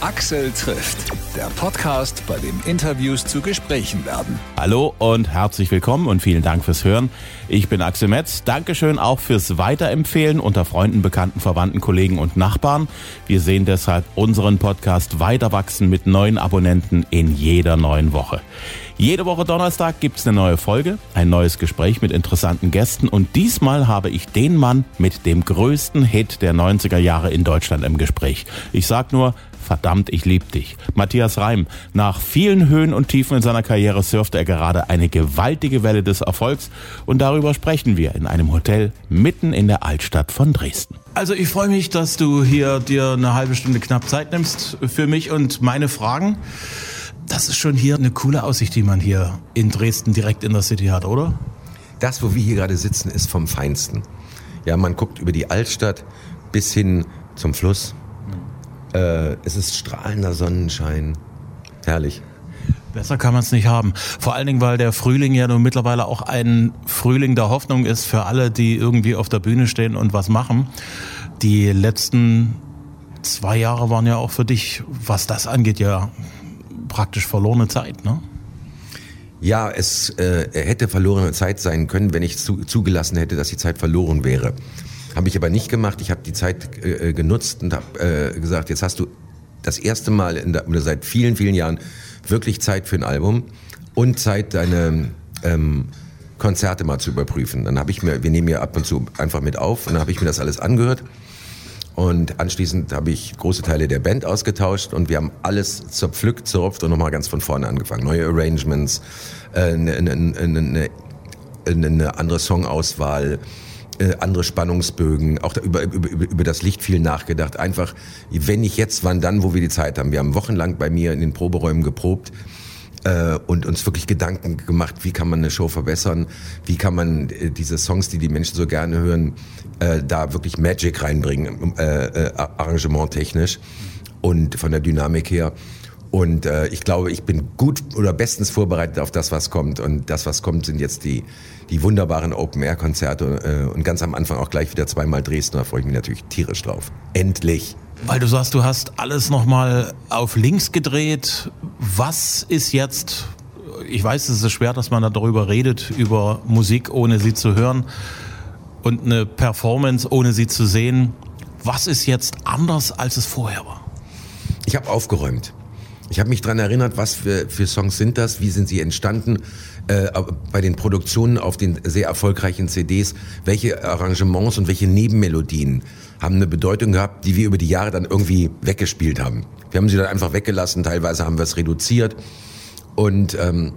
Axel trifft, der Podcast, bei dem Interviews zu Gesprächen werden. Hallo und herzlich willkommen und vielen Dank fürs Hören. Ich bin Axel Metz. Dankeschön auch fürs Weiterempfehlen unter Freunden, Bekannten, Verwandten, Kollegen und Nachbarn. Wir sehen deshalb unseren Podcast weiter wachsen mit neuen Abonnenten in jeder neuen Woche. Jede Woche Donnerstag gibt's eine neue Folge, ein neues Gespräch mit interessanten Gästen und diesmal habe ich den Mann mit dem größten Hit der 90er Jahre in Deutschland im Gespräch. Ich sag nur, verdammt, ich lieb dich. Matthias Reim. Nach vielen Höhen und Tiefen in seiner Karriere surft er gerade eine gewaltige Welle des Erfolgs und darüber sprechen wir in einem Hotel mitten in der Altstadt von Dresden. Also ich freue mich, dass du hier dir eine halbe Stunde knapp Zeit nimmst für mich und meine Fragen. Das ist schon hier eine coole Aussicht, die man hier in Dresden direkt in der City hat, oder? Das, wo wir hier gerade sitzen, ist vom Feinsten. Ja, man guckt über die Altstadt bis hin zum Fluss. Äh, es ist strahlender Sonnenschein. Herrlich. Besser kann man es nicht haben. Vor allen Dingen, weil der Frühling ja nun mittlerweile auch ein Frühling der Hoffnung ist für alle, die irgendwie auf der Bühne stehen und was machen. Die letzten zwei Jahre waren ja auch für dich, was das angeht, ja praktisch verlorene Zeit, ne? Ja, es äh, hätte verlorene Zeit sein können, wenn ich zu, zugelassen hätte, dass die Zeit verloren wäre. Habe ich aber nicht gemacht. Ich habe die Zeit äh, genutzt und habe äh, gesagt, jetzt hast du das erste Mal in der, oder seit vielen, vielen Jahren wirklich Zeit für ein Album und Zeit, deine ähm, Konzerte mal zu überprüfen. Dann habe ich mir, wir nehmen ja ab und zu einfach mit auf und dann habe ich mir das alles angehört und anschließend habe ich große Teile der Band ausgetauscht und wir haben alles zerpflückt, zerrupft und nochmal ganz von vorne angefangen. Neue Arrangements, äh, eine, eine, eine, eine andere Songauswahl, äh, andere Spannungsbögen, auch über, über, über das Licht viel nachgedacht. Einfach, wenn nicht jetzt, wann dann, wo wir die Zeit haben. Wir haben wochenlang bei mir in den Proberäumen geprobt äh, und uns wirklich Gedanken gemacht, wie kann man eine Show verbessern, wie kann man äh, diese Songs, die die Menschen so gerne hören, äh, da wirklich Magic reinbringen, äh, äh, arrangementtechnisch und von der Dynamik her. Und äh, ich glaube, ich bin gut oder bestens vorbereitet auf das, was kommt. Und das, was kommt, sind jetzt die, die wunderbaren Open-Air-Konzerte äh, und ganz am Anfang auch gleich wieder zweimal Dresden. Da freue ich mich natürlich tierisch drauf. Endlich! Weil du sagst, du hast alles nochmal auf links gedreht. Was ist jetzt, ich weiß, es ist schwer, dass man darüber redet, über Musik, ohne sie zu hören und eine Performance, ohne sie zu sehen. Was ist jetzt anders, als es vorher war? Ich habe aufgeräumt. Ich habe mich daran erinnert, was für, für Songs sind das, wie sind sie entstanden, äh, bei den Produktionen auf den sehr erfolgreichen CDs, welche Arrangements und welche Nebenmelodien haben eine Bedeutung gehabt, die wir über die Jahre dann irgendwie weggespielt haben. Wir haben sie dann einfach weggelassen, teilweise haben wir es reduziert und ähm,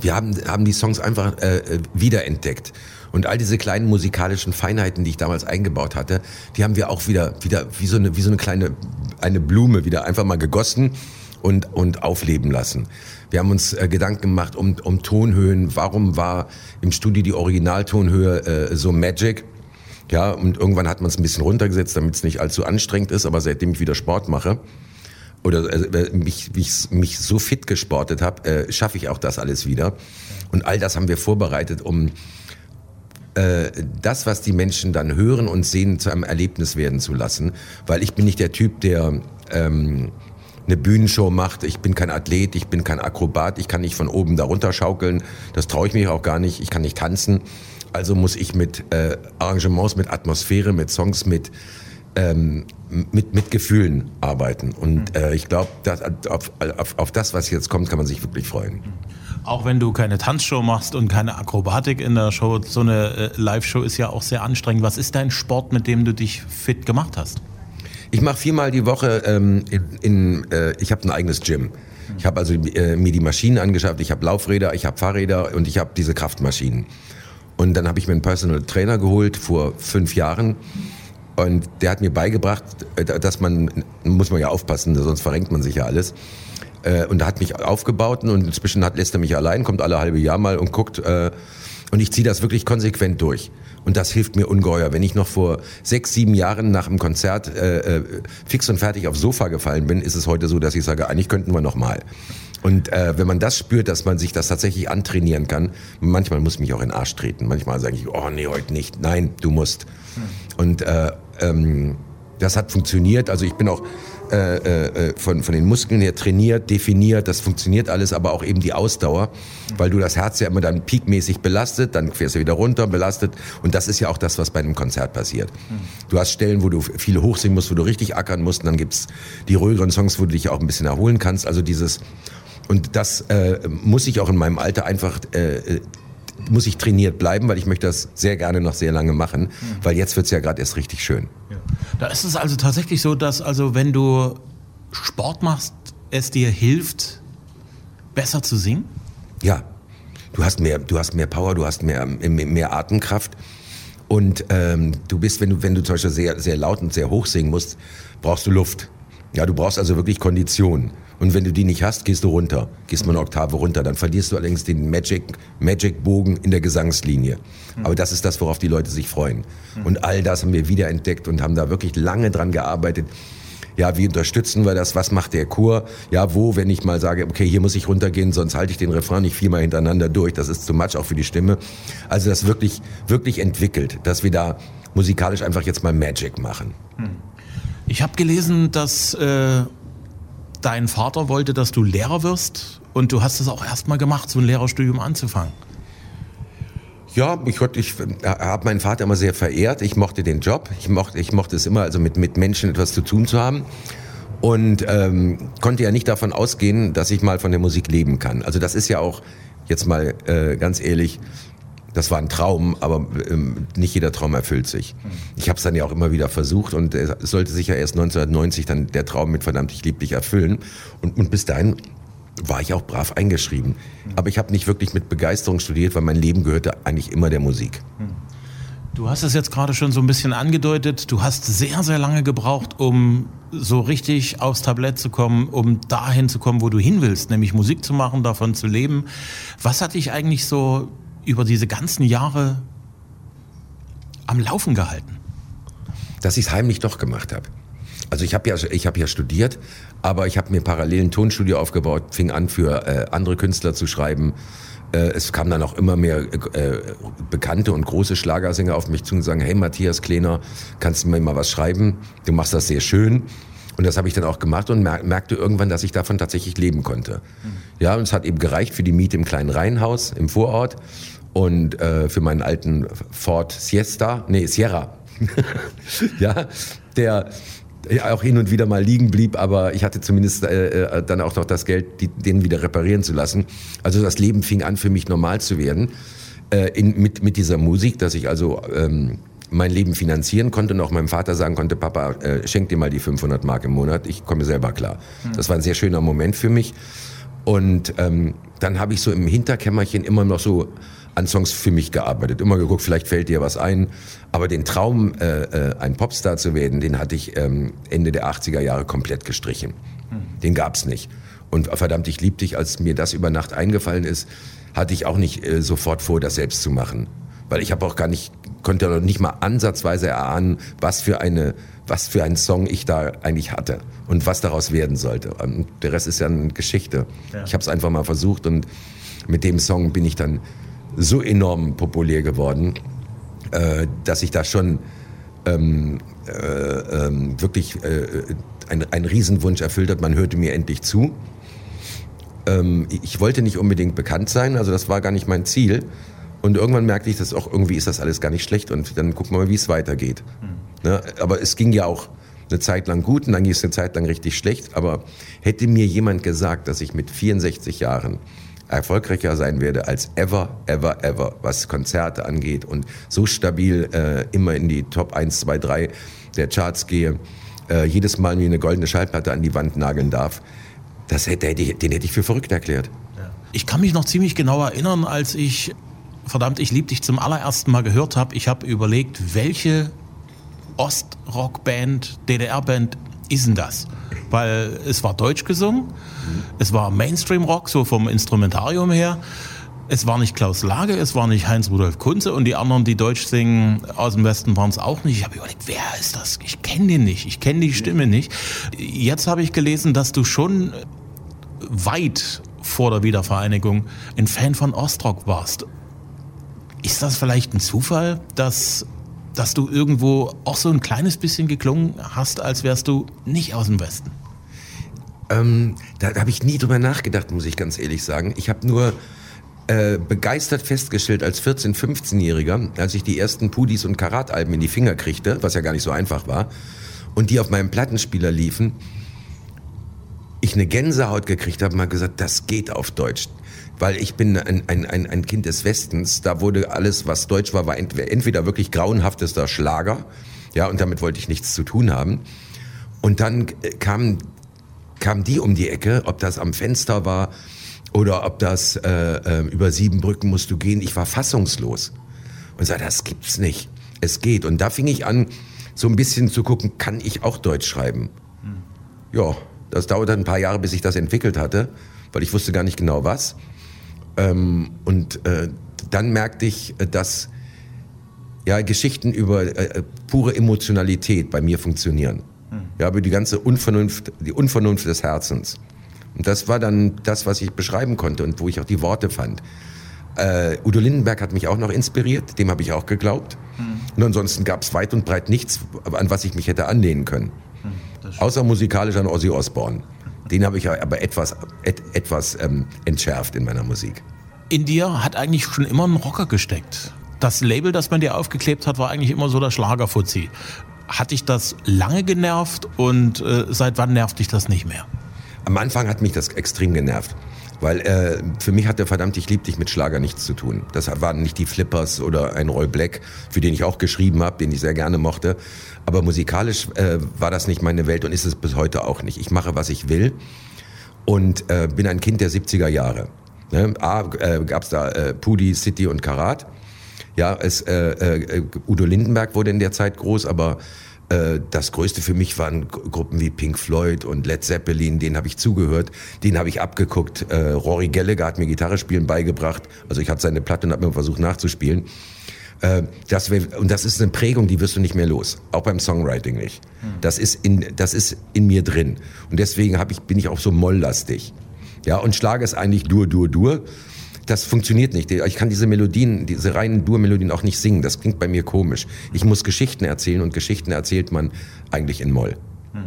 wir haben, haben die Songs einfach äh, äh, wiederentdeckt. Und all diese kleinen musikalischen Feinheiten, die ich damals eingebaut hatte, die haben wir auch wieder, wieder wie so eine, wie so eine kleine, eine Blume wieder einfach mal gegossen und, und aufleben lassen. Wir haben uns äh, Gedanken gemacht um, um Tonhöhen. Warum war im Studio die Originaltonhöhe äh, so magic? Ja, und irgendwann hat man es ein bisschen runtergesetzt, damit es nicht allzu anstrengend ist. Aber seitdem ich wieder Sport mache oder äh, mich, mich, mich so fit gesportet habe, äh, schaffe ich auch das alles wieder. Und all das haben wir vorbereitet, um äh, das, was die Menschen dann hören und sehen, zu einem Erlebnis werden zu lassen. Weil ich bin nicht der Typ, der ähm, eine Bühnenshow macht. Ich bin kein Athlet, ich bin kein Akrobat, ich kann nicht von oben da runter schaukeln. Das traue ich mich auch gar nicht. Ich kann nicht tanzen. Also muss ich mit äh, Arrangements, mit Atmosphäre, mit Songs, mit ähm, mit, mit Gefühlen arbeiten. Und äh, ich glaube, auf, auf, auf das, was jetzt kommt, kann man sich wirklich freuen. Auch wenn du keine Tanzshow machst und keine Akrobatik in der Show, so eine äh, Live-Show ist ja auch sehr anstrengend. Was ist dein Sport, mit dem du dich fit gemacht hast? Ich mache viermal die Woche ähm, in, in äh, ich habe ein eigenes Gym. Ich habe also äh, mir die Maschinen angeschafft, ich habe Laufräder, ich habe Fahrräder und ich habe diese Kraftmaschinen. Und dann habe ich mir einen Personal Trainer geholt vor fünf Jahren. Und der hat mir beigebracht, äh, dass man, muss man ja aufpassen, sonst verrenkt man sich ja alles. Äh, und er hat mich aufgebaut und inzwischen hat, lässt er mich allein, kommt alle halbe Jahr mal und guckt. Äh, und ich ziehe das wirklich konsequent durch. Und das hilft mir ungeheuer. Wenn ich noch vor sechs, sieben Jahren nach einem Konzert äh, fix und fertig aufs Sofa gefallen bin, ist es heute so, dass ich sage, eigentlich könnten wir noch mal. Und äh, wenn man das spürt, dass man sich das tatsächlich antrainieren kann, manchmal muss mich auch in den Arsch treten. Manchmal sage ich, oh nee, heute nicht. Nein, du musst. Und äh, ähm, Das hat funktioniert. Also ich bin auch äh, äh, von, von den Muskeln her trainiert, definiert. Das funktioniert alles, aber auch eben die Ausdauer, weil du das Herz ja immer dann peakmäßig belastet, dann fährst du wieder runter, belastet. Und das ist ja auch das, was bei einem Konzert passiert. Du hast Stellen, wo du viel hochsingen musst, wo du richtig ackern musst. Und dann gibt's die ruhigeren Songs, wo du dich auch ein bisschen erholen kannst. Also dieses und das äh, muss ich auch in meinem Alter einfach äh, muss ich trainiert bleiben, weil ich möchte das sehr gerne noch sehr lange machen, mhm. weil jetzt wird's ja gerade erst richtig schön. Ja. Da ist es also tatsächlich so, dass also wenn du Sport machst, es dir hilft, besser zu singen? Ja, du hast mehr, du hast mehr Power, du hast mehr, mehr Atemkraft. Und ähm, du bist, wenn du, wenn du zum Beispiel sehr, sehr laut und sehr hoch singen musst, brauchst du Luft. Ja, du brauchst also wirklich Kondition. Und wenn du die nicht hast, gehst du runter, gehst mal eine Oktave runter. Dann verlierst du allerdings den Magic, Magic Bogen in der Gesangslinie. Mhm. Aber das ist das, worauf die Leute sich freuen. Mhm. Und all das haben wir wiederentdeckt und haben da wirklich lange dran gearbeitet. Ja, wie unterstützen wir das? Was macht der Chor? Ja, wo, wenn ich mal sage, okay, hier muss ich runtergehen, sonst halte ich den Refrain nicht viermal hintereinander durch. Das ist zu much auch für die Stimme. Also das wirklich, wirklich entwickelt, dass wir da musikalisch einfach jetzt mal Magic machen. Hm. Ich habe gelesen, dass äh, dein Vater wollte, dass du Lehrer wirst und du hast es auch erstmal gemacht, so ein Lehrerstudium anzufangen. Ja, ich, ich habe meinen Vater immer sehr verehrt. Ich mochte den Job. Ich mochte, ich mochte es immer, also mit, mit Menschen etwas zu tun zu haben. Und ähm, konnte ja nicht davon ausgehen, dass ich mal von der Musik leben kann. Also das ist ja auch, jetzt mal äh, ganz ehrlich, das war ein Traum, aber ähm, nicht jeder Traum erfüllt sich. Ich habe es dann ja auch immer wieder versucht und es sollte sich ja erst 1990 dann der Traum mit verdammt ich lieb dich erfüllen. Und, und bis dahin war ich auch brav eingeschrieben. Aber ich habe nicht wirklich mit Begeisterung studiert, weil mein Leben gehörte eigentlich immer der Musik. Du hast es jetzt gerade schon so ein bisschen angedeutet. Du hast sehr, sehr lange gebraucht, um so richtig aufs Tablett zu kommen, um dahin zu kommen, wo du hin willst, nämlich Musik zu machen, davon zu leben. Was hat dich eigentlich so über diese ganzen Jahre am Laufen gehalten? Dass ich es heimlich doch gemacht habe. Also ich habe ja, ich hab ja studiert, aber ich habe mir parallel ein Tonstudio aufgebaut, fing an für äh, andere Künstler zu schreiben. Äh, es kamen dann auch immer mehr äh, bekannte und große Schlagersänger auf mich zu und sagen, hey Matthias Kleiner, kannst du mir mal was schreiben? Du machst das sehr schön. Und das habe ich dann auch gemacht und merkte irgendwann, dass ich davon tatsächlich leben konnte. Mhm. Ja, und es hat eben gereicht für die Miete im kleinen Reihenhaus im Vorort und äh, für meinen alten Ford Siesta, nee, Sierra. ja, der ja, auch hin und wieder mal liegen blieb, aber ich hatte zumindest äh, äh, dann auch noch das Geld, die, den wieder reparieren zu lassen. Also das Leben fing an für mich normal zu werden äh, in, mit, mit dieser Musik, dass ich also ähm, mein Leben finanzieren konnte und auch meinem Vater sagen konnte, Papa, äh, schenk dir mal die 500 Mark im Monat, ich komme selber klar. Hm. Das war ein sehr schöner Moment für mich. Und ähm, dann habe ich so im Hinterkämmerchen immer noch so an Songs für mich gearbeitet. Immer geguckt, vielleicht fällt dir was ein. Aber den Traum, äh, äh, ein Popstar zu werden, den hatte ich ähm, Ende der 80er Jahre komplett gestrichen. Hm. Den gab's nicht. Und verdammt, ich lieb dich, als mir das über Nacht eingefallen ist, hatte ich auch nicht äh, sofort vor, das selbst zu machen. Weil ich habe auch gar nicht, konnte noch nicht mal ansatzweise erahnen, was für eine, was für einen Song ich da eigentlich hatte und was daraus werden sollte. Und der Rest ist ja eine Geschichte. Ja. Ich habe es einfach mal versucht und mit dem Song bin ich dann so enorm populär geworden, äh, dass ich da schon ähm, äh, äh, wirklich ein, ein Riesenwunsch erfüllt hat. Man hörte mir endlich zu. Ähm, ich wollte nicht unbedingt bekannt sein, also das war gar nicht mein Ziel. Und irgendwann merkte ich, dass auch irgendwie ist das alles gar nicht schlecht und dann gucken wir mal, wie es weitergeht. Mhm. Ne? Aber es ging ja auch eine Zeit lang gut und dann ging es eine Zeit lang richtig schlecht. Aber hätte mir jemand gesagt, dass ich mit 64 Jahren erfolgreicher sein werde als ever, ever, ever, was Konzerte angeht und so stabil äh, immer in die Top 1, 2, 3 der Charts gehe, äh, jedes Mal mir eine goldene Schallplatte an die Wand nageln darf, das hätte, den hätte ich für verrückt erklärt. Ich kann mich noch ziemlich genau erinnern, als ich verdammt, ich lieb dich zum allerersten Mal gehört habe. Ich habe überlegt, welche Ostrock-Band, DDR-Band ist denn das? Weil es war deutsch gesungen, es war Mainstream-Rock, so vom Instrumentarium her. Es war nicht Klaus Lage, es war nicht Heinz-Rudolf Kunze und die anderen, die Deutsch singen aus dem Westen, waren es auch nicht. Ich habe überlegt, wer ist das? Ich kenne den nicht, ich kenne die Stimme nicht. Jetzt habe ich gelesen, dass du schon weit vor der Wiedervereinigung ein Fan von Ostrock warst. Ist das vielleicht ein Zufall, dass dass du irgendwo auch so ein kleines bisschen geklungen hast, als wärst du nicht aus dem Westen? Ähm, da habe ich nie drüber nachgedacht, muss ich ganz ehrlich sagen. Ich habe nur äh, begeistert festgestellt als 14-, 15-Jähriger, als ich die ersten Pudis und Karatalben in die Finger kriegte, was ja gar nicht so einfach war, und die auf meinem Plattenspieler liefen, ich eine Gänsehaut gekriegt habe, mal gesagt, das geht auf Deutsch. Weil ich bin ein, ein, ein, ein Kind des Westens, da wurde alles, was deutsch war, war entweder wirklich grauenhaftester Schlager, ja, und damit wollte ich nichts zu tun haben. Und dann äh, kamen kam die um die Ecke, ob das am Fenster war oder ob das äh, äh, über sieben Brücken musst du gehen. Ich war fassungslos und sagte, das gibt's nicht. Es geht. Und da fing ich an, so ein bisschen zu gucken, kann ich auch Deutsch schreiben? Hm. Ja, das dauerte ein paar Jahre, bis ich das entwickelt hatte, weil ich wusste gar nicht genau was. Ähm, und äh, dann merkte ich, äh, dass ja, Geschichten über äh, pure Emotionalität bei mir funktionieren. Hm. Ja, über die ganze Unvernunft, die Unvernunft des Herzens. Und das war dann das, was ich beschreiben konnte und wo ich auch die Worte fand. Äh, Udo Lindenberg hat mich auch noch inspiriert, dem habe ich auch geglaubt. Hm. Und ansonsten gab es weit und breit nichts, an was ich mich hätte anlehnen können. Hm, Außer musikalisch an Ozzy Osbourne. Den habe ich aber etwas, et, etwas ähm, entschärft in meiner Musik. In dir hat eigentlich schon immer ein Rocker gesteckt. Das Label, das man dir aufgeklebt hat, war eigentlich immer so der Schlagerfuzzi. Hat dich das lange genervt und äh, seit wann nervt dich das nicht mehr? Am Anfang hat mich das extrem genervt. Weil äh, für mich hatte verdammt, ich lieb dich mit Schlager nichts zu tun. Das waren nicht die Flippers oder ein Roy Black, für den ich auch geschrieben habe, den ich sehr gerne mochte. Aber musikalisch äh, war das nicht meine Welt und ist es bis heute auch nicht. Ich mache, was ich will und äh, bin ein Kind der 70er Jahre. Ne? A, äh, gab da äh, Pudi, City und Karat. Ja, es, äh, äh, Udo Lindenberg wurde in der Zeit groß, aber äh, das Größte für mich waren Gruppen wie Pink Floyd und Led Zeppelin, denen habe ich zugehört, den habe ich abgeguckt. Äh, Rory Gallagher hat mir Gitarre spielen beigebracht, also ich hatte seine Platte und habe mir versucht nachzuspielen. Äh, das wär, und das ist eine Prägung, die wirst du nicht mehr los, auch beim Songwriting nicht. Hm. Das ist in, das ist in mir drin und deswegen hab ich, bin ich auch so molllastig. Ja, und Schlager ist eigentlich Dur, Dur, Dur das funktioniert nicht. Ich kann diese Melodien, diese reinen Dur-Melodien auch nicht singen. Das klingt bei mir komisch. Ich muss Geschichten erzählen und Geschichten erzählt man eigentlich in Moll. Hm.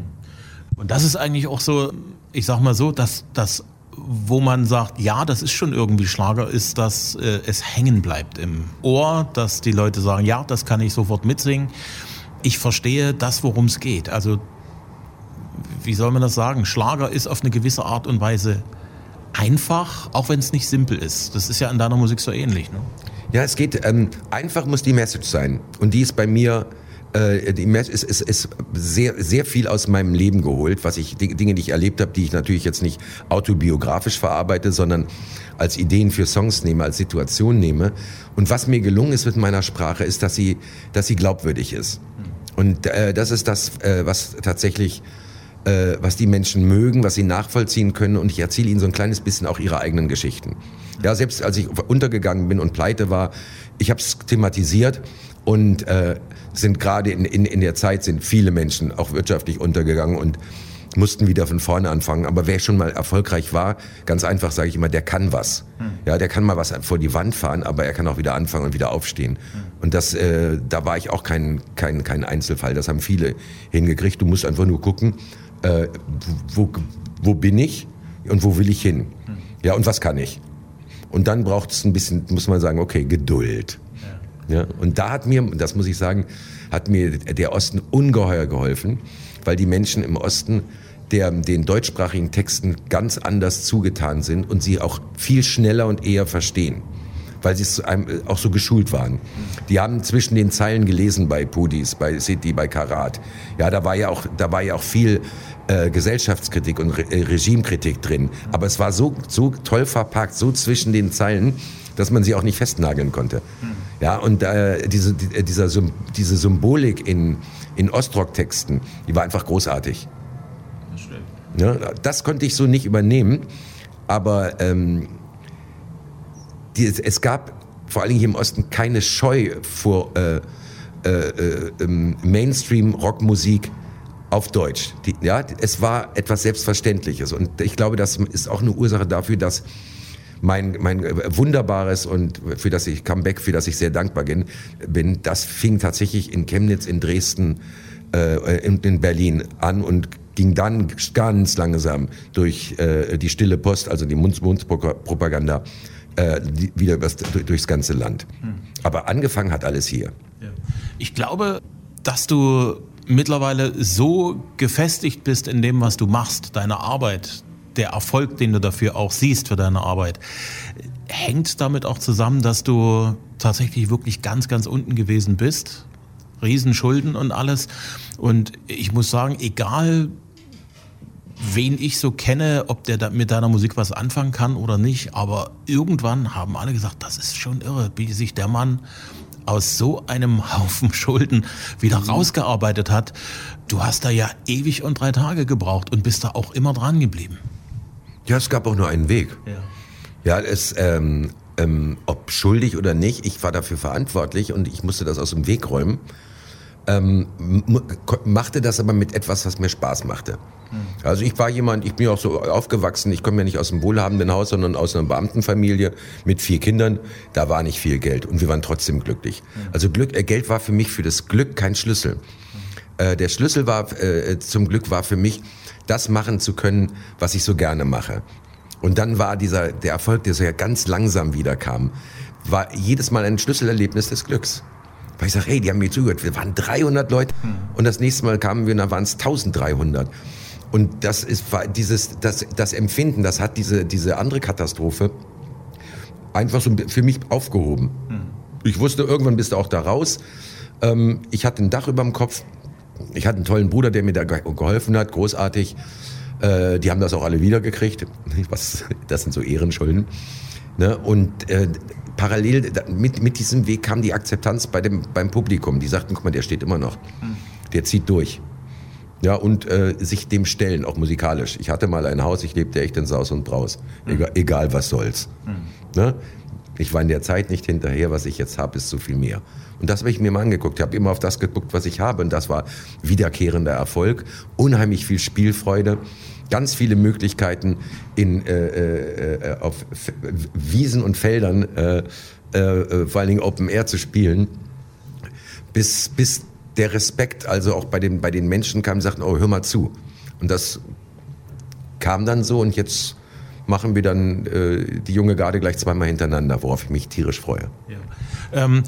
Und das ist eigentlich auch so, ich sag mal so, dass das wo man sagt, ja, das ist schon irgendwie Schlager, ist, dass äh, es hängen bleibt im Ohr, dass die Leute sagen, ja, das kann ich sofort mitsingen. Ich verstehe das, worum es geht. Also, wie soll man das sagen? Schlager ist auf eine gewisse Art und Weise einfach, auch wenn es nicht simpel ist. Das ist ja in deiner Musik so ähnlich. Ne? Ja, es geht, ähm, einfach muss die Message sein. Und die ist bei mir, äh, die Message ist, ist, ist sehr, sehr viel aus meinem Leben geholt, was ich, Dinge, die ich erlebt habe, die ich natürlich jetzt nicht autobiografisch verarbeite, sondern als Ideen für Songs nehme, als Situation nehme. Und was mir gelungen ist mit meiner Sprache, ist, dass sie, dass sie glaubwürdig ist. Und äh, das ist das, äh, was tatsächlich äh, was die Menschen mögen, was sie nachvollziehen können und ich erzähle ihnen so ein kleines bisschen auch ihre eigenen Geschichten. Ja, selbst als ich untergegangen bin und pleite war, ich habe es thematisiert und äh, sind gerade in, in, in der Zeit sind viele Menschen auch wirtschaftlich untergegangen und mussten wieder von vorne anfangen. Aber wer schon mal erfolgreich war, ganz einfach sage ich immer, der kann was. Hm. Ja, der kann mal was vor die Wand fahren, aber er kann auch wieder anfangen und wieder aufstehen. Hm. Und das, äh, da war ich auch kein, kein, kein Einzelfall. Das haben viele hingekriegt. Du musst einfach nur gucken, äh, wo, wo bin ich und wo will ich hin? Ja, und was kann ich? Und dann braucht es ein bisschen, muss man sagen, okay, Geduld. Ja. ja. Und da hat mir, das muss ich sagen, hat mir der Osten ungeheuer geholfen, weil die Menschen im Osten der, den deutschsprachigen Texten ganz anders zugetan sind und sie auch viel schneller und eher verstehen weil sie auch so geschult waren. Die haben zwischen den Zeilen gelesen bei Pudis, bei City, bei Karat. Ja, da war ja auch, da war ja auch viel äh, Gesellschaftskritik und Re äh, Regimekritik drin. Aber es war so, so toll verpackt, so zwischen den Zeilen, dass man sie auch nicht festnageln konnte. Hm. Ja, und äh, diese, die, äh, dieser, diese Symbolik in, in Ostrock-Texten, die war einfach großartig. Das, ja, das konnte ich so nicht übernehmen, aber ähm, die, es gab vor allen Dingen hier im Osten keine Scheu vor äh, äh, äh, ähm, Mainstream-Rockmusik auf Deutsch. Die, ja, es war etwas Selbstverständliches und ich glaube, das ist auch eine Ursache dafür, dass mein, mein wunderbares und für das ich Comeback, für das ich sehr dankbar bin, das fing tatsächlich in Chemnitz, in Dresden, äh, in, in Berlin an und ging dann ganz langsam durch äh, die stille Post, also die Mundspropaganda, äh, wieder übers, durchs ganze Land. Hm. Aber angefangen hat alles hier. Ich glaube, dass du mittlerweile so gefestigt bist in dem, was du machst, deine Arbeit, der Erfolg, den du dafür auch siehst für deine Arbeit, hängt damit auch zusammen, dass du tatsächlich wirklich ganz, ganz unten gewesen bist. Riesenschulden und alles. Und ich muss sagen, egal wen ich so kenne, ob der mit deiner Musik was anfangen kann oder nicht, aber irgendwann haben alle gesagt, das ist schon irre, wie sich der Mann aus so einem Haufen Schulden wieder mhm. rausgearbeitet hat. Du hast da ja ewig und drei Tage gebraucht und bist da auch immer dran geblieben. Ja, es gab auch nur einen Weg. Ja, ja es, ähm, ähm, ob schuldig oder nicht, ich war dafür verantwortlich und ich musste das aus dem Weg räumen. Ähm, machte das aber mit etwas, was mir Spaß machte. Hm. Also ich war jemand, ich bin auch so aufgewachsen, ich komme ja nicht aus einem wohlhabenden Haus, sondern aus einer Beamtenfamilie mit vier Kindern. Da war nicht viel Geld und wir waren trotzdem glücklich. Hm. Also Glück, äh, Geld war für mich für das Glück kein Schlüssel. Hm. Äh, der Schlüssel war äh, zum Glück war für mich das machen zu können, was ich so gerne mache. Und dann war dieser, der Erfolg, der so ja ganz langsam wiederkam, war jedes Mal ein Schlüsselerlebnis des Glücks. Weil ich sage, hey, die haben mir zugehört, wir waren 300 Leute und das nächste Mal kamen wir und dann waren es 1300. Und das ist dieses, das, das Empfinden, das hat diese, diese andere Katastrophe einfach so für mich aufgehoben. Ich wusste, irgendwann bist du auch da raus. Ähm, ich hatte ein Dach über dem Kopf, ich hatte einen tollen Bruder, der mir da geholfen hat, großartig. Äh, die haben das auch alle wiedergekriegt. Was, das sind so Ehrenschulden. Ne? Und äh, parallel mit, mit diesem Weg kam die Akzeptanz bei dem, beim Publikum. Die sagten, guck mal, der steht immer noch. Der zieht durch. Ja, und äh, sich dem stellen, auch musikalisch. Ich hatte mal ein Haus, ich lebte echt in Saus und Braus. Egal, egal was soll's. Mhm. Ne? Ich war in der Zeit nicht hinterher, was ich jetzt habe, ist so viel mehr. Und das habe ich mir mal angeguckt. Ich habe immer auf das geguckt, was ich habe. Und das war wiederkehrender Erfolg, unheimlich viel Spielfreude, ganz viele Möglichkeiten in, äh, äh, auf Wiesen und Feldern, äh, äh, vor allen Dingen Open Air zu spielen, bis, bis der Respekt also auch bei den, bei den Menschen kam sagten, oh, hör mal zu. Und das kam dann so und jetzt machen wir dann äh, die junge Garde gleich zweimal hintereinander, worauf ich mich tierisch freue. Ja. Ähm,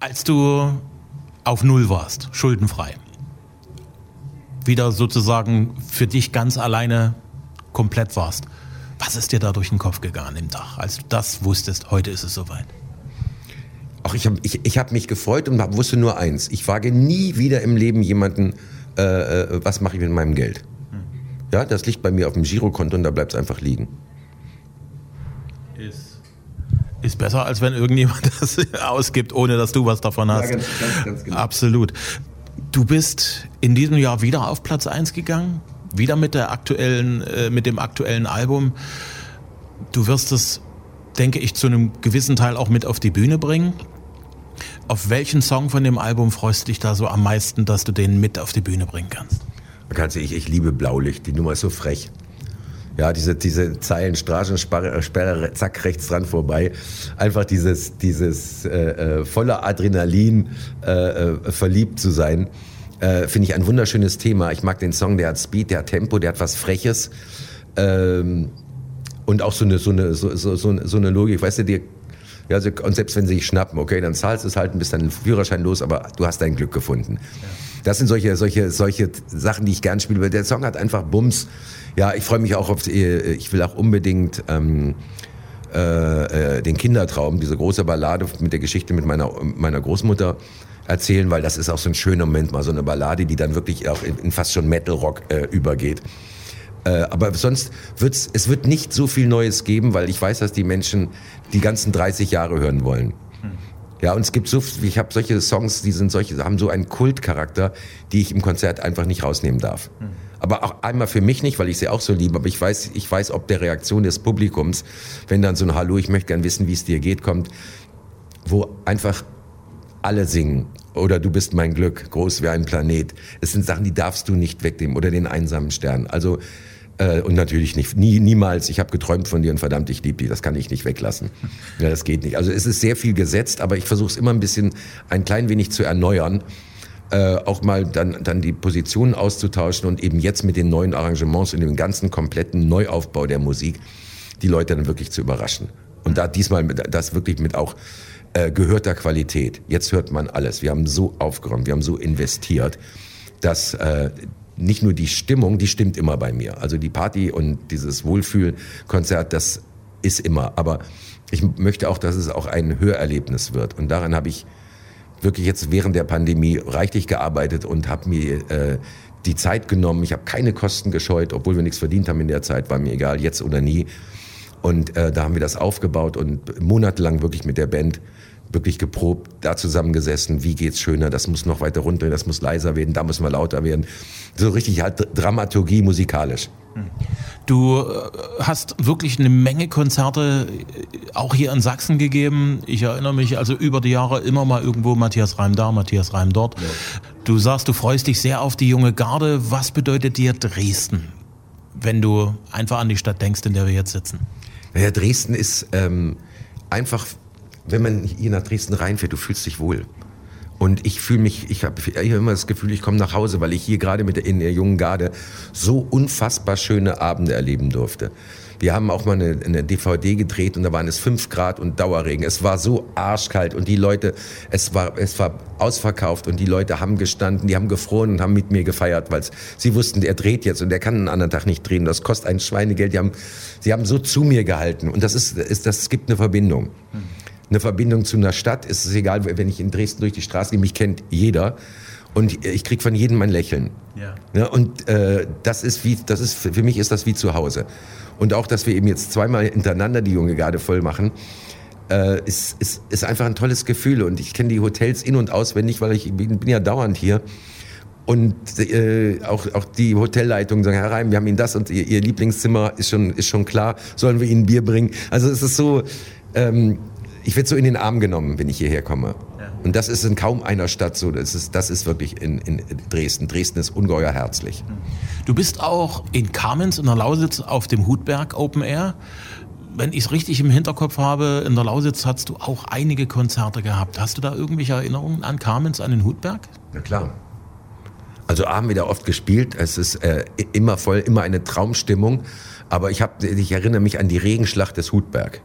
als du auf Null warst, schuldenfrei, wieder sozusagen für dich ganz alleine komplett warst, was ist dir da durch den Kopf gegangen im Dach, als du das wusstest, heute ist es soweit? Ach, ich habe ich, ich hab mich gefreut und wusste nur eins. Ich frage nie wieder im Leben jemanden, äh, äh was mache ich mit meinem Geld. Hm. Ja, das liegt bei mir auf dem Girokonto und da bleibt es einfach liegen. Ist besser, als wenn irgendjemand das ausgibt, ohne dass du was davon hast. Ja, ganz, ganz, ganz genau. Absolut. Du bist in diesem Jahr wieder auf Platz 1 gegangen, wieder mit der aktuellen, äh, mit dem aktuellen Album. Du wirst es, denke ich, zu einem gewissen Teil auch mit auf die Bühne bringen. Auf welchen Song von dem Album freust du dich da so am meisten, dass du den mit auf die Bühne bringen kannst? Kannst du, ich, ich liebe Blaulicht, die Nummer ist so frech. Ja, diese, diese Zeilen, Straßensperre, Sperre, zack, rechts dran vorbei. Einfach dieses, dieses äh, äh, voller Adrenalin äh, äh, verliebt zu sein, äh, finde ich ein wunderschönes Thema. Ich mag den Song, der hat Speed, der hat Tempo, der hat was Freches. Ähm, und auch so eine, so eine, so, so, so eine Logik, weißt du, dir ja, also, und selbst wenn sie dich schnappen, okay, dann zahlst du es halt und bist dann Führerschein los, aber du hast dein Glück gefunden. Ja. Das sind solche, solche, solche Sachen, die ich gern spiele. Der Song hat einfach Bums. Ja, ich freue mich auch auf, ich will auch unbedingt ähm, äh, äh, den Kindertraum, diese große Ballade mit der Geschichte mit meiner, meiner Großmutter erzählen, weil das ist auch so ein schöner Moment, mal so eine Ballade, die dann wirklich auch in, in fast schon Metal-Rock äh, übergeht. Äh, aber sonst wird's, es wird nicht so viel Neues geben, weil ich weiß, dass die Menschen die ganzen 30 Jahre hören wollen. Ja, und es gibt so, ich habe solche Songs, die sind solche, haben so einen Kultcharakter, die ich im Konzert einfach nicht rausnehmen darf. Mhm. Aber auch einmal für mich nicht, weil ich sie auch so liebe, aber ich weiß, ich weiß, ob der Reaktion des Publikums, wenn dann so ein Hallo, ich möchte gern wissen, wie es dir geht, kommt, wo einfach alle singen oder du bist mein Glück, groß wie ein Planet. Es sind Sachen, die darfst du nicht wegnehmen oder den einsamen Stern. Also Äh, und natürlich nicht, nie, niemals, ich habe geträumt von dir und verdammt, ich liebe dich, das kann ich nicht weglassen. Ja, das geht nicht. Also es ist sehr viel gesetzt, aber ich versuche es immer ein bisschen, ein klein wenig zu erneuern. Äh, auch mal dann, dann die Positionen auszutauschen und eben jetzt mit den neuen Arrangements und dem ganzen kompletten Neuaufbau der Musik die Leute dann wirklich zu überraschen. Und da diesmal das wirklich mit auch äh, gehörter Qualität. Jetzt hört man alles. Wir haben so aufgeräumt, wir haben so investiert, dass äh, nicht nur die Stimmung, die stimmt immer bei mir. Also die Party und dieses Wohlfühlkonzert, das ist immer. Aber ich möchte auch, dass es auch ein Hörerlebnis wird. Und daran habe ich wirklich jetzt während der Pandemie reichlich gearbeitet und habe mir äh, die Zeit genommen. Ich habe keine Kosten gescheut, obwohl wir nichts verdient haben in der Zeit, war mir egal, jetzt oder nie. Und äh, da haben wir das aufgebaut und monatelang wirklich mit der Band wirklich geprobt, da zusammengesessen, wie geht's schöner, das muss noch weiter runter, das muss leiser werden, da müssen wir lauter werden. So richtig halt Dramaturgie musikalisch. Du äh, hast wirklich eine Menge Konzerte äh, auch hier in Sachsen gegeben. Ich erinnere mich also über die Jahre immer mal irgendwo Matthias Reim da, Matthias Reim dort. Ja. Du sagst, du freust dich sehr auf die junge Garde. Was bedeutet dir Dresden, wenn du einfach an die Stadt denkst, in der wir jetzt sitzen? Naja, Dresden ist ähm, einfach, wenn man hier nach Dresden reinfährt, du fühlst dich wohl. Und ich fühle mich, ich habe hab immer das Gefühl, ich komme nach Hause, weil ich hier gerade mit der, in der jungen Garde so unfassbar schöne Abende erleben durfte. Wir haben auch mal eine, eine, DVD gedreht und da waren es fünf Grad und Dauerregen. Es war so arschkalt und die Leute, es war, es war ausverkauft und die Leute haben gestanden, die haben gefroren und haben mit mir gefeiert, weil sie wussten, er dreht jetzt und er kann einen anderen Tag nicht drehen. Das kostet ein Schweinegeld. Die haben, sie haben so zu mir gehalten und das ist, ist das gibt eine Verbindung. Eine Verbindung zu einer Stadt. Es ist egal, wenn ich in Dresden durch die Straße gehe, mich kennt jeder und ich krieg von jedem ein Lächeln. Ja. ja und äh, das ist wie, das ist für mich ist das wie zu Hause. Und auch, dass wir eben jetzt zweimal hintereinander die junge Garde voll machen, äh, ist, ist, ist einfach ein tolles Gefühl. Und ich kenne die Hotels in- und auswendig, weil ich bin, bin ja dauernd hier. Und äh, auch, auch die Hotelleitung sagen, Herr Reim, wir haben Ihnen das und Ihr, Ihr Lieblingszimmer ist schon, ist schon klar, sollen wir Ihnen Bier bringen? Also es ist so, ähm, ich werde so in den Arm genommen, wenn ich hierher komme. Und das ist in kaum einer Stadt so. Das ist, das ist wirklich in, in Dresden. Dresden ist ungeheuer herzlich. Du bist auch in Kamenz in der Lausitz auf dem Hutberg Open Air. Wenn ich es richtig im Hinterkopf habe, in der Lausitz hast du auch einige Konzerte gehabt. Hast du da irgendwelche Erinnerungen an Kamenz, an den Hutberg? Na klar. Also haben wir da oft gespielt. Es ist äh, immer voll, immer eine Traumstimmung. Aber ich, hab, ich erinnere mich an die Regenschlacht des Hutberg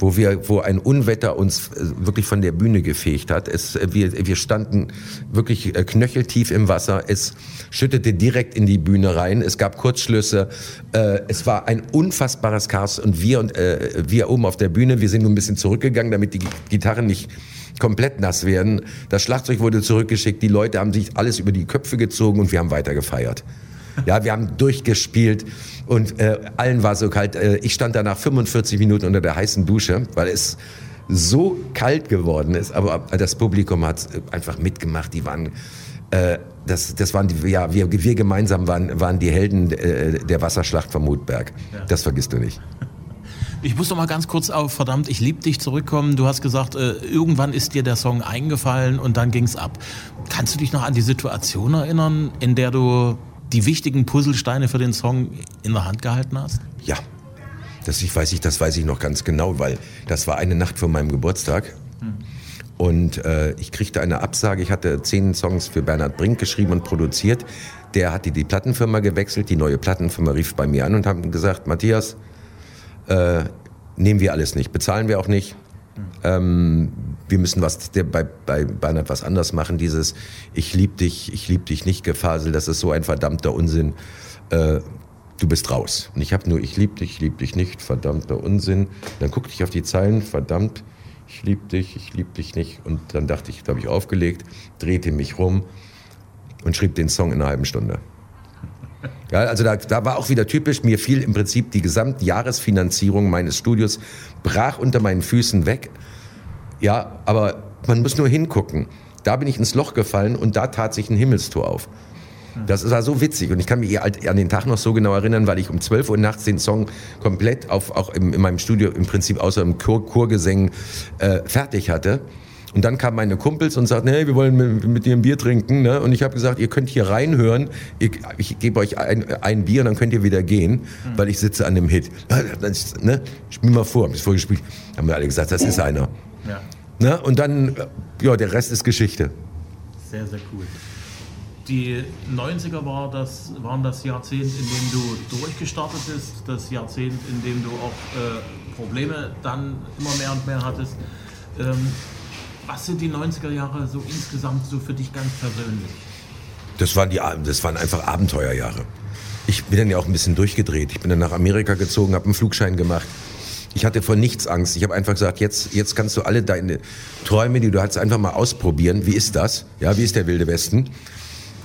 wo wir, wo ein Unwetter uns äh, wirklich von der Bühne gefegt hat. Es, äh, wir, wir standen wirklich äh, knöcheltief im Wasser. Es schüttete direkt in die Bühne rein. Es gab Kurzschlüsse. Es war ein unfassbares Chaos und wir und wir oben auf der Bühne, wir sind nur ein bisschen zurückgegangen, damit die Gitarren nicht komplett nass werden. Das Schlagzeug wurde zurückgeschickt. Die Leute haben sich alles über die Köpfe gezogen und wir haben weiter gefeiert. Ja, wir haben durchgespielt und äh, allen war so kalt. Äh, ich stand da nach 45 Minuten unter der heißen Dusche, weil es so kalt geworden ist. Aber das Publikum hat einfach mitgemacht. Die waren, äh, das, das waren die, ja, wir, wir gemeinsam waren, waren die Helden äh, der Wasserschlacht vom Mutberg. Ja. Das vergisst du nicht. Ich muss doch mal ganz kurz auf verdammt, ich lieb dich zurückkommen. Du hast gesagt, äh, irgendwann ist dir der Song eingefallen und dann ging's ab. Kannst du dich noch an die Situation erinnern, in der du die wichtigen Puzzlesteine für den Song in der Hand gehalten hast? Ja, das ich weiß ich, das weiß ich noch ganz genau, weil das war eine Nacht vor meinem Geburtstag. Hm. Und äh, ich kriegte eine Absage. Ich hatte zehn Songs für Bernhard Brink geschrieben und produziert. Der hatte die Plattenfirma gewechselt. Die neue Plattenfirma rief bei mir an und haben gesagt, Matthias, äh, nehmen wir alles nicht, bezahlen wir auch nicht. Ähm, wir müssen was bei, bei Bernhard was anders machen. Dieses Ich lieb dich, ich lieb dich nicht Gefasel, das ist so ein verdammter Unsinn. Äh, du bist raus. Und ich habe nur Ich lieb dich, ich lieb dich nicht, verdammter Unsinn. Dann guckte ich auf die Zeilen, verdammt, ich lieb dich, ich lieb dich nicht. Und dann dachte ich, da habe ich aufgelegt, drehte mich rum und schrieb den Song in einer halben Stunde. Ja, also da, da war auch wieder typisch, mir fiel im Prinzip die Gesamtjahresfinanzierung meines Studios, brach unter meinen Füßen weg. Ja, aber man muss nur hingucken. Da bin ich ins Loch gefallen und da tat sich ein Himmelstor auf. Das war so witzig und ich kann mich halt an den Tag noch so genau erinnern, weil ich um 12 Uhr nachts den Song komplett auf, auch in, in meinem Studio im Prinzip außer im Chor, Chorgesängen äh, fertig hatte. Und dann kamen meine Kumpels und sagten, hey, wir wollen mit, mit dir ein Bier trinken. Ne? Und ich habe gesagt, ihr könnt hier reinhören, ich, ich gebe euch ein, ein, Bier und dann könnt ihr wieder gehen, mhm. weil ich sitze an dem Hit. Ne? Spiel mal vor, hab ich vorgespielt. Haben wir alle gesagt, das ist einer. Ja. Ne? Und dann, ja, der Rest ist Geschichte. Sehr, sehr cool. Die 90er war das, waren das Jahrzehnt, in dem du durchgestartet bist, das Jahrzehnt, in dem du auch äh, Probleme dann immer mehr und mehr hattest. Ähm, was sind die 90er Jahre so insgesamt so für dich ganz persönlich? Das waren, die, das waren einfach Abenteuerjahre. Ich bin dann ja auch ein bisschen durchgedreht. Ich bin dann nach Amerika gezogen, habe einen Flugschein gemacht. Ich hatte vor nichts Angst. Ich habe einfach gesagt, jetzt, jetzt kannst du alle deine Träume, die du hattest, einfach mal ausprobieren. Wie ist das? Ja, wie ist der Wilde Westen?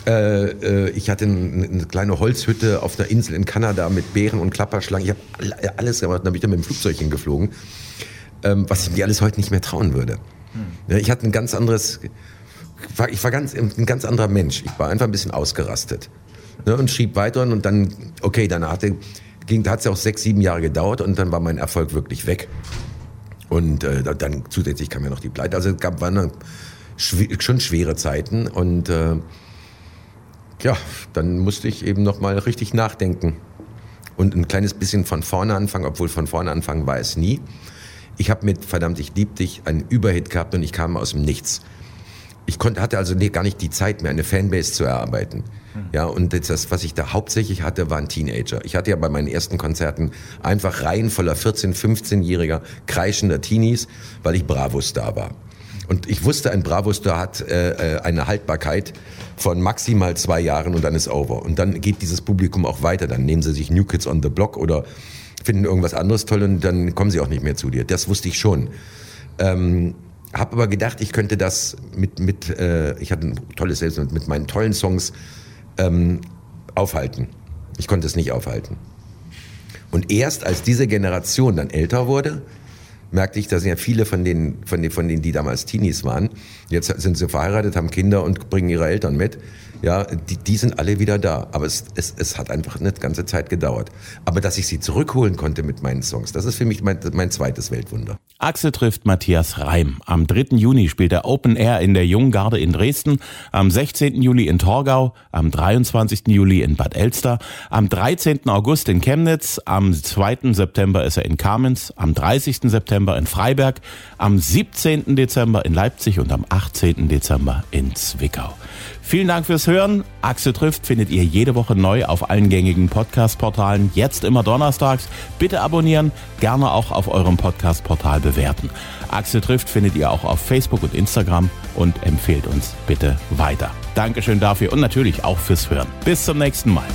Äh, äh, ich hatte eine, eine kleine Holzhütte auf einer Insel in Kanada mit Bären und Klapperschlangen. Ich habe alles gemacht. Dann bin ich dann mit dem Flugzeug hingeflogen, ähm, was ich mir alles heute nicht mehr trauen würde. Hm. Ich hatte ein ganz anderes, ich war ganz, ein ganz anderer Mensch. Ich war einfach ein bisschen ausgerastet. Ne, und schrieb weiter und dann, okay, dann hatte, ging, hat es auch sechs, sieben Jahre gedauert und dann war mein Erfolg wirklich weg. Und äh, dann zusätzlich kam ja noch die Pleite. Also es gab waren schon schwere Zeiten und äh, ja, dann musste ich eben noch mal richtig nachdenken und ein kleines bisschen von vorne anfangen, obwohl von vorne anfangen war es nie. Ich habe mit Verdammt, ich lieb dich einen Überhit gehabt und ich kam aus dem Nichts. Ich konnte, hatte also gar nicht die Zeit mehr, eine Fanbase zu erarbeiten. Hm. Ja, und das, was ich da hauptsächlich hatte, waren Teenager. Ich hatte ja bei meinen ersten Konzerten einfach Reihen voller 14-, 15-jähriger kreischender Teenies, weil ich Bravo-Star war. Und ich wusste, ein Bravo-Star hat äh, äh, eine Haltbarkeit von maximal zwei Jahren und dann ist over. Und dann geht dieses Publikum auch weiter. Dann nehmen sie sich New Kids on the Block oder finden irgendwas anderes toll und dann kommen sie auch nicht mehr zu dir. Das wusste ich schon. Ähm, habe aber gedacht, ich könnte das mit, mit äh, ich hatte ein tolles Selbstbild, mit meinen tollen Songs ähm, aufhalten. Ich konnte es nicht aufhalten. Und erst als diese Generation dann älter wurde, merkte ich, dass ja viele von denen, von denen, von denen, die damals Teenies waren, jetzt sind sie verheiratet, haben Kinder und bringen ihre Eltern mit. Ja, die, die sind alle wieder da. Aber es, es, es hat einfach eine ganze Zeit gedauert. Aber dass ich sie zurückholen konnte mit meinen Songs, das ist für mich mein, mein zweites Weltwunder. Axel trifft Matthias Reim. Am 3. Juni spielt er Open Air in der Junggarde in Dresden, am 16. Juli in Torgau, am 23. Juli in Bad Elster, am 13. August in Chemnitz, am 2. September ist er in Kamenz, am 30. September in Freiberg, am 17. Dezember in Leipzig und am 18. Dezember in Zwickau. Vielen Dank fürs Hören. Axel trifft findet ihr jede Woche neu auf allen gängigen Podcast-Portalen. Jetzt immer donnerstags. Bitte abonnieren, gerne auch auf eurem Podcast-Portal bewerten. Axel trifft findet ihr auch auf Facebook und Instagram und empfehlt uns bitte weiter. Dankeschön dafür und natürlich auch fürs Hören. Bis zum nächsten Mal.